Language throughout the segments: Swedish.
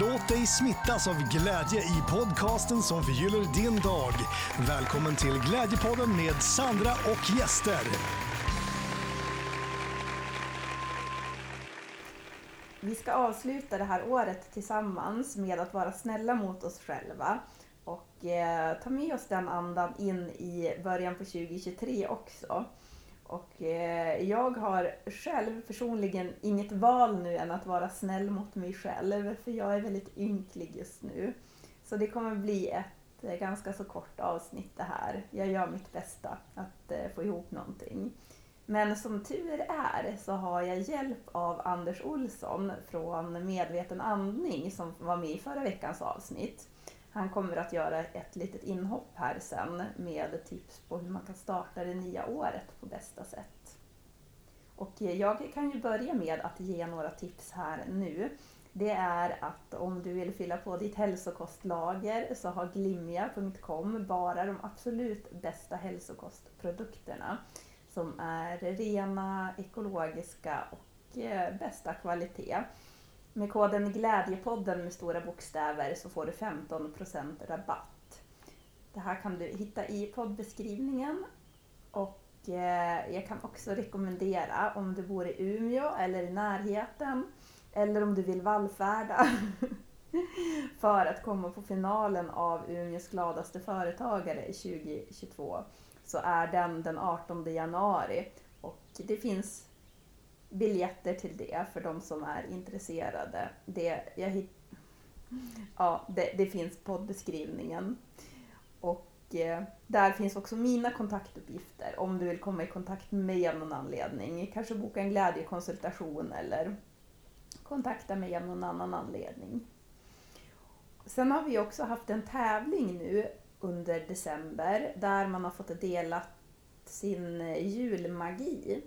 Låt dig smittas av glädje i podcasten som förgyller din dag. Välkommen till Glädjepodden med Sandra och gäster. Vi ska avsluta det här året tillsammans med att vara snälla mot oss själva och eh, ta med oss den andan in i början på 2023 också. Och eh, jag har själv personligen inget val nu än att vara snäll mot mig själv, för jag är väldigt ynklig just nu. Så det kommer bli ett eh, ganska så kort avsnitt det här. Jag gör mitt bästa att eh, få ihop någonting. Men som tur är så har jag hjälp av Anders Olsson från Medveten andning som var med i förra veckans avsnitt. Han kommer att göra ett litet inhopp här sen med tips på hur man kan starta det nya året på bästa sätt. Och jag kan ju börja med att ge några tips här nu. Det är att om du vill fylla på ditt hälsokostlager så har glimja.com bara de absolut bästa hälsokostprodukterna som är rena, ekologiska och eh, bästa kvalitet. Med koden Glädjepodden med stora bokstäver så får du 15% rabatt. Det här kan du hitta i poddbeskrivningen och eh, jag kan också rekommendera om du bor i Umeå eller i närheten eller om du vill vallfärda för att komma på finalen av Umeås gladaste företagare 2022 så är den den 18 januari och det finns biljetter till det för de som är intresserade. Det, jag hit, ja, det, det finns poddbeskrivningen. Och eh, där finns också mina kontaktuppgifter om du vill komma i kontakt med mig av någon anledning. Kanske boka en glädjekonsultation eller kontakta mig av någon annan anledning. Sen har vi också haft en tävling nu under december där man har fått dela sin julmagi.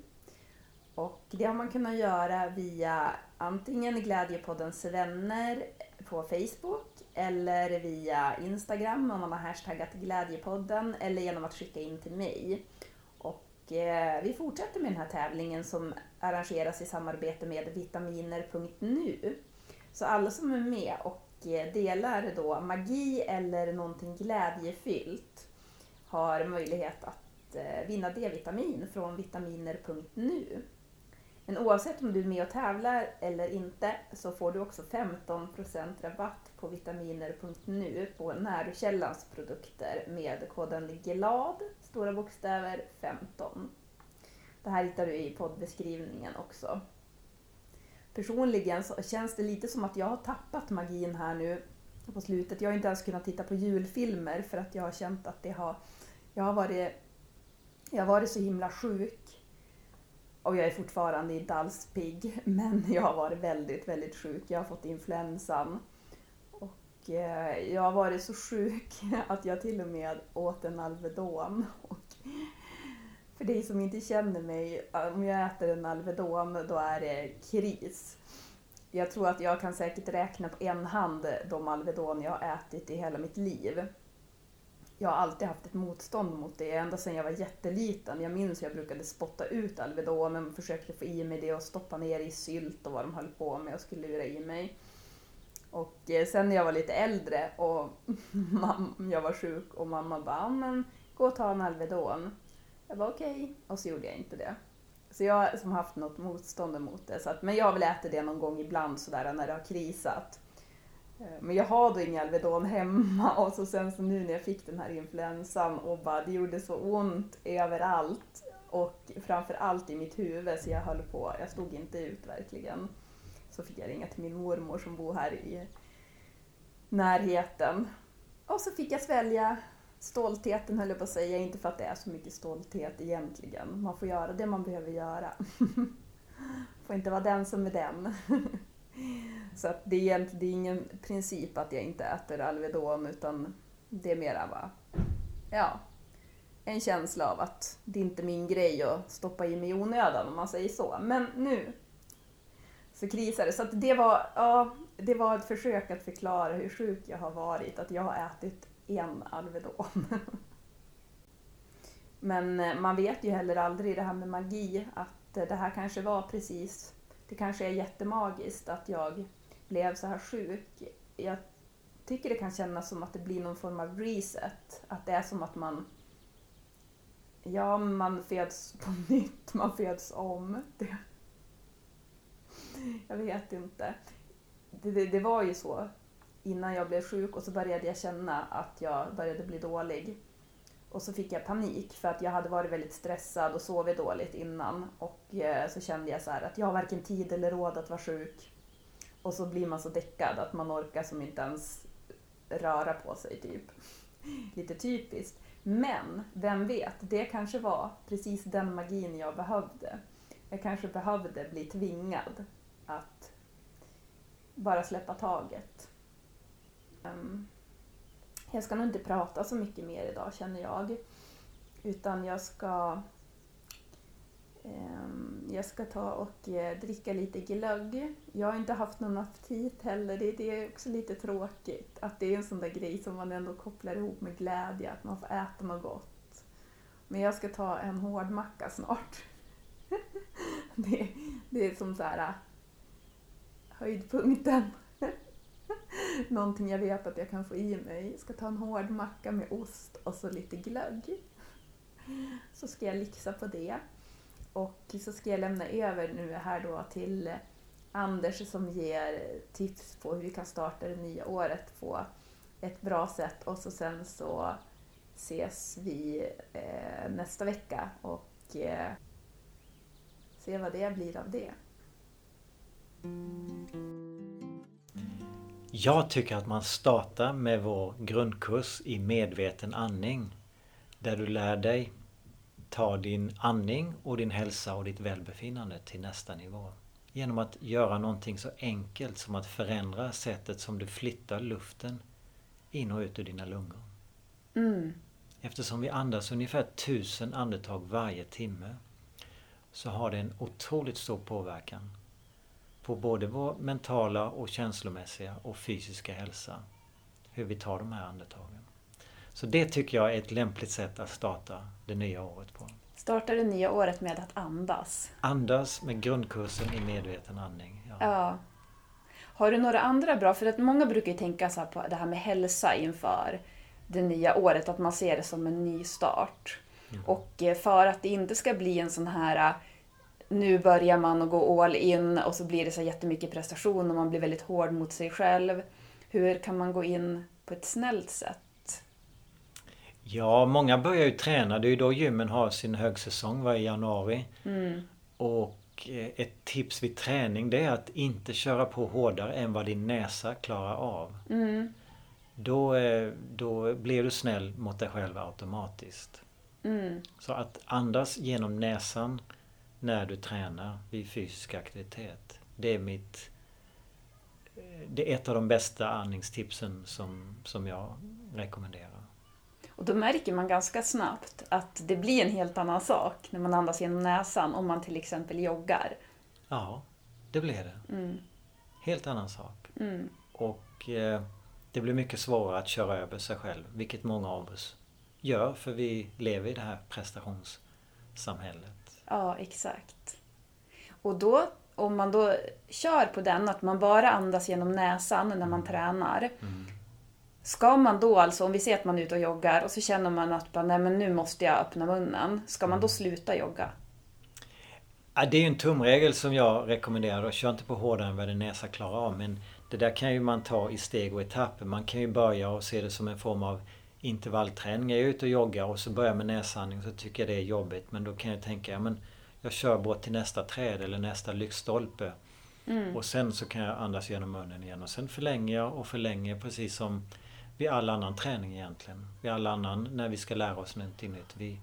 Och det har man kunnat göra via antingen Glädjepoddens vänner på Facebook eller via Instagram om man har hashtaggat Glädjepodden eller genom att skicka in till mig. Och eh, vi fortsätter med den här tävlingen som arrangeras i samarbete med vitaminer.nu. Så alla som är med och eh, delar då magi eller någonting glädjefyllt har möjlighet att eh, vinna D-vitamin från vitaminer.nu. Men oavsett om du är med och tävlar eller inte så får du också 15% rabatt på vitaminer.nu på Närokällans produkter med koden GLAD, stora bokstäver 15. Det här hittar du i poddbeskrivningen också. Personligen så känns det lite som att jag har tappat magin här nu på slutet. Jag har inte ens kunnat titta på julfilmer för att jag har känt att det har... Jag har varit, jag har varit så himla sjuk och jag är fortfarande inte alls pigg, men jag har varit väldigt, väldigt sjuk. Jag har fått influensan. Och eh, jag har varit så sjuk att jag till och med åt en Alvedon. Och för dig som inte känner mig, eh, om jag äter en Alvedon då är det kris. Jag tror att jag kan säkert räkna på en hand de Alvedon jag har ätit i hela mitt liv jag har alltid haft ett motstånd mot det, ända sedan jag var jätteliten. Jag minns att jag brukade spotta ut Alvedon och försökte få i mig det och stoppa ner i sylt och vad de höll på med och skulle lura i mig. Och eh, sen när jag var lite äldre och jag var sjuk och mamma bara, men gå och ta en Alvedon. Jag var okej, okay. och så gjorde jag inte det. Så jag har som haft något motstånd mot det. Så att, men jag har väl ätit det någon gång ibland sådär när det har krisat. Eh, men jag har då inga Alvedon hemma och så sen så nu när jag fick den här influensan och bara det gjorde så ont överallt och framförallt i mitt huvud så jag höll på, jag stod inte ut verkligen. Så fick jag ringa till min mormor som bor här i närheten. Och så fick jag svälja stoltheten höll jag på att säga, inte för att det är så mycket stolthet egentligen. Man får göra det man behöver göra. får inte vara den som är den. Så att det, är, det är ingen princip att jag inte äter Alvedon utan det är mera bara, ja, en känsla av att det inte är min grej att stoppa i mig i onödan om man säger så. Men nu så krisar det. Så att det var, ja, det var ett försök att förklara hur sjuk jag har varit, att jag har ätit en Alvedon. Men eh, man vet ju heller aldrig det här med magi, att eh, det här kanske var precis, det kanske är jättemagiskt att jag blev så här sjuk. Jag tycker det kan kännas som att det blir någon form av reset. Att det är som att man Ja, man föds på nytt, man föds om. Det, jag vet inte. Det, det, det, var ju så innan jag blev sjuk och så började jag känna att jag började bli dålig. Och så fick jag panik för att jag hade varit väldigt stressad och sovit dåligt innan. Och eh, så kände jag så att jag har varken tid eller råd att vara sjuk. Och så blir man så däckad att man orkar som inte ens röra på sig typ. Lite typiskt. Men, vem vet, det kanske var precis den magin jag behövde. Jag kanske behövde bli tvingad att bara släppa taget. Um, jag ska nog inte prata så mycket mer idag känner jag. Utan jag ska ehm, jag ska ta och eh, dricka lite glögg. Jag har inte haft någon aptit heller. Det, är också lite tråkigt. Att det är en sån där grej som man ändå kopplar ihop med glädje. Att man får äta något gott. Men jag ska ta en hårdmacka snart. det, det är som så här eh, höjdpunkten. Någonting jag vet att jag kan få i mig. Jag ska ta en hård macka med ost och så lite glögg. Så ska jag lyxa på det. Och så ska jag lämna över nu här då till Anders som ger tips på hur vi kan starta det nya året på ett bra sätt och så sen så ses vi eh, nästa vecka och eh, se vad det blir av det. Jag tycker att man startar med vår grundkurs i medveten andning. Där du lär dig ta din andning och din hälsa och ditt välbefinnande till nästa nivå. Genom att göra någonting så enkelt som att förändra sättet som du flyttar luften in och ut ur dina lungor. Mm. Eftersom vi andas ungefär tusen andetag varje timme så har det en otroligt stor påverkan på både vår mentala och känslomässiga och fysiska hälsa. Hur vi tar de här andetagen. Så det tycker jag är ett lämpligt sätt att starta det nya året på. Starta det nya året med att andas. Andas med grundkursen i medveten andning. Ja. ja. Har du några andra bra, för att många brukar ju tänka så på det här med hälsa inför det nya året, att man ser det som en ny start. Mm. Och eh, för att det inte ska bli en sån här nu börjar man att gå all in och så blir det så jättemycket prestation och man blir väldigt hård mot sig själv. Hur kan man gå in på ett snällt sätt? Ja, många börjar ju träna. Det är ju då gymmen har sin högsäsong varje januari. Mm. Och eh, ett tips vid träning det är att inte köra på hårdare än vad din näsa klarar av. Mm. Då, eh, då blir du snäll mot dig själv automatiskt. Mm. Så att andas genom näsan när du tränar vid fysisk aktivitet. Det är mitt det är ett av de bästa andningstipsen som, som jag rekommenderar. Och då märker man ganska snabbt att det blir en helt annan sak när man andas genom näsan om man till exempel joggar. Ja, det blir det. Mm. Helt annan sak. Mm. Och eh, det blir mycket svårare att köra över sig själv, vilket många av oss gör för vi lever i det här prestationssamhället. Ja, exakt. Och då, om man då kör på den, att man bara andas genom näsan när man mm. tränar. Mm. Ska man då alltså, om vi ser att man är ute och joggar och så känner man att nej, men nu måste jag öppna munnen. Ska man då mm. sluta jogga? det är ju en tumregel som jag rekommenderar. Kör inte på hårdare än vad din näsa klarar av. Men det där kan ju man ta i steg och etapper. Man kan ju börja och se det som en form av intervallträning. Är jag ute och joggar och så börjar jag med näsandning så tycker jag det är jobbigt. Men då kan jag tänka, ja men jag kör bort till nästa träd eller nästa lyktstolpe. Mm. Och sen så kan jag andas genom munnen igen. Och sen förlänger jag och förlänger precis som vid all annan träning egentligen. Vid all annan när vi ska lära oss någonting nytt. Vi,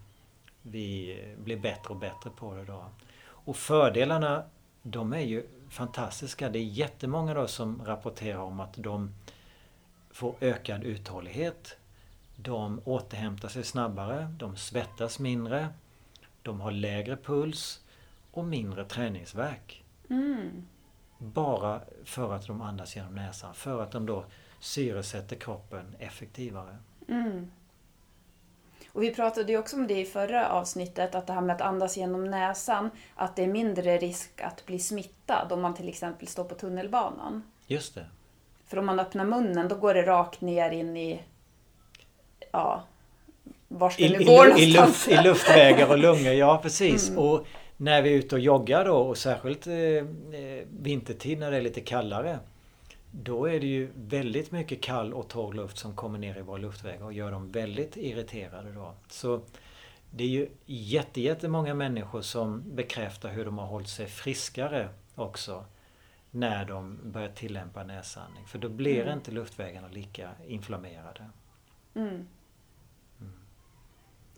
vi blir bättre och bättre på det då. Och fördelarna de är ju fantastiska. Det är jättemånga då som rapporterar om att de får ökad uthållighet. De återhämtar sig snabbare, de svettas mindre, de har lägre puls och mindre träningsverk. Mm. Bara för att de andas genom näsan, för att de då syresätter kroppen effektivare. Mm. Och vi pratade ju också om det i förra avsnittet, att det här med att andas genom näsan, att det är mindre risk att bli smittad om man till exempel står på tunnelbanan. Just det. För om man öppnar munnen då går det rakt ner in i, ja, var det I, i, går lu- i, någonstans. luft, I luftvägar och lungor, ja precis. Mm. Och när vi är ute och joggar då och särskilt eh, eh, vintertid när det är lite kallare. Då är det ju väldigt mycket kall och torr luft som kommer ner i våra luftvägar och gör dem väldigt irriterade då. Så det är ju jätte, jättemånga människor som bekräftar hur de har hållit sig friskare också när de börjar tillämpa näsandning. För då blir Mm. inte luftvägarna lika inflammerade. Mm.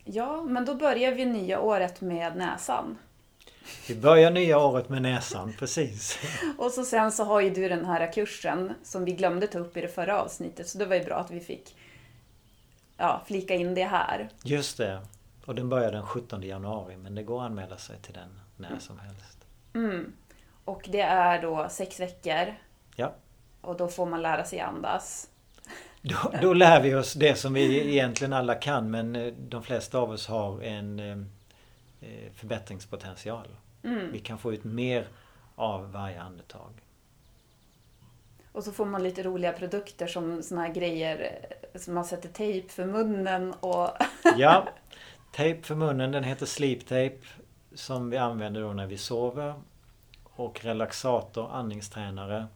Ja, men då börjar vi nya året med näsan. Vi börjar nya året med näsan, precis. Och så sen så har ju du den här kursen som vi glömde ta upp i det förra avsnittet, så det var ju bra att vi fick ja, flika in det här. Just det. Och den börjar den 17 januari men det går att anmäla sig till den när som helst. Mm. Och det är då sex veckor Ja. och då får man lära sig andas. Då, då lär vi oss det som vi egentligen alla kan men eh, de flesta av oss har en eh, eh, förbättringspotential. Mm. Vi kan få ut mer av varje andetag. Och så får man lite roliga produkter som såna här grejer som man sätter tejp för munnen och... Ja, tejp för munnen, den heter sleep tape som vi använder då när vi sover. Och relaxator, andningstränare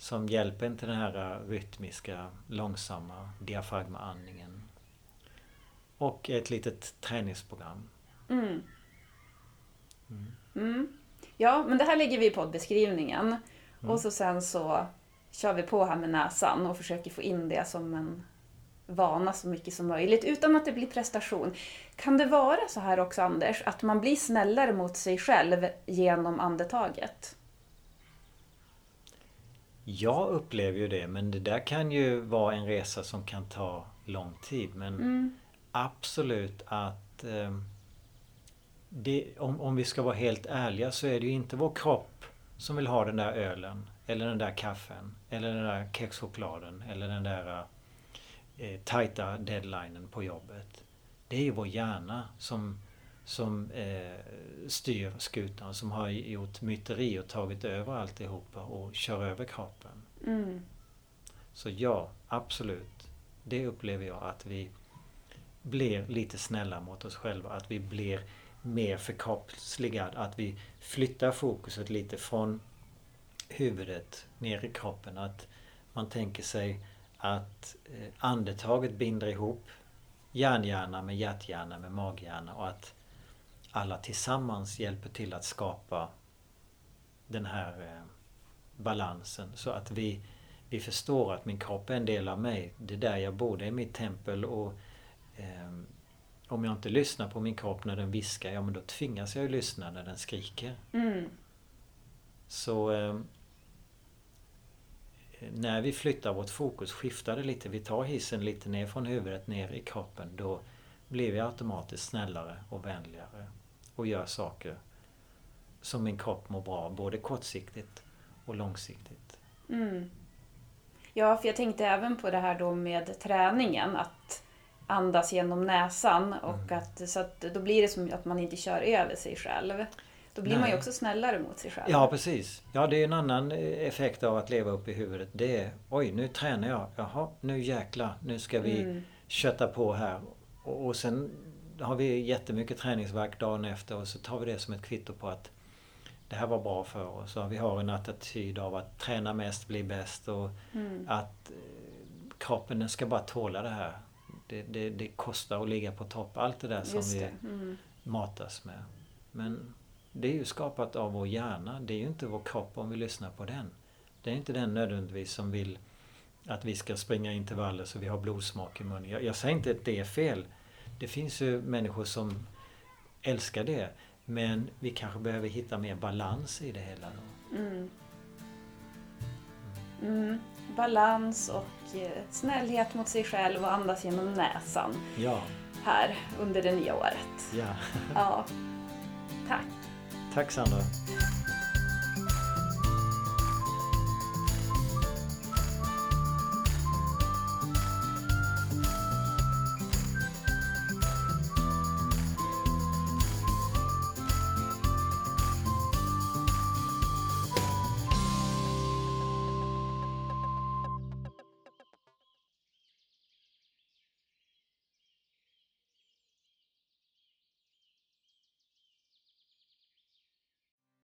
som hjälper till den här rytmiska, långsamma diafragmaandningen. Och ett litet träningsprogram. Mm. Mm. Ja, men det här lägger vi i poddbeskrivningen. Och så sen så kör vi på här med näsan och försöker få in det som en vana så mycket som möjligt utan att det blir prestation. Kan det vara så här också Anders, att man blir snällare mot sig själv genom andetaget? Jag upplever ju det men det där kan ju vara en resa som kan ta lång tid. Men Mm. absolut att eh, det, om, om vi ska vara helt ärliga så är det ju inte vår kropp som vill ha den där ölen eller den där kaffen eller den där kexchokladen eller den där eh, tajta deadlinen på jobbet. Det är ju vår hjärna som, som eh, styr skutan som har gjort myteri och tagit över alltihopa och kör över kroppen. Mm. Så ja, absolut. Det upplever jag att vi blir lite snälla mot oss själva. Att vi blir mer förkroppsligad. Att vi flyttar fokuset lite från huvudet ner i kroppen. Att man tänker sig att eh, andetaget binder ihop hjärnhjärna med hjärthjärna med maghjärna och att alla tillsammans hjälper till att skapa den här eh, balansen så att vi, vi förstår att min kropp är en del av mig. Det är där jag bor, det är mitt tempel och eh, om jag inte lyssnar på min kropp när den viskar, ja men då tvingas jag ju lyssna när den skriker. Mm. Så eh, när vi flyttar vårt fokus, skiftar det lite, vi tar hissen lite ner från huvudet ner i kroppen, då blir vi automatiskt snällare och vänligare och gör saker som min kropp mår bra, både kortsiktigt och långsiktigt. Mm. Ja, för jag tänkte även på det här då med träningen, att andas genom näsan och Mm. att, så att då blir det som att man inte kör över sig själv. Då blir man ju Nej. också snällare mot sig själv. Ja precis. Ja det är en annan eh, effekt av att leva upp i huvudet. Det är oj nu tränar jag. Jaha nu jäklar. Nu ska vi Mm. kötta på här. Och, och sen har vi jättemycket träningsvärk dagen efter och så tar vi det som ett kvitto på att det här var bra för oss. Och vi har en attityd av att träna mest blir bäst och Mm. att eh, kroppen ska bara tåla det här. Det, det, det kostar att ligga på topp. Allt det där som Just vi det. Mm. matas med. Men det är ju skapat av vår hjärna. Det är ju inte vår kropp om vi lyssnar på den. Det är inte den nödvändigtvis som vill att vi ska springa intervaller så vi har blodsmak i munnen. Jag, jag säger inte att det är fel. Det finns ju människor som älskar det. Men vi kanske behöver hitta mer balans i det hela. Mm. Mm. Balans och eh, snällhet mot sig själv och andas genom näsan Ja, här under det nya året. ja. Ja. Tack. Tack Sandra.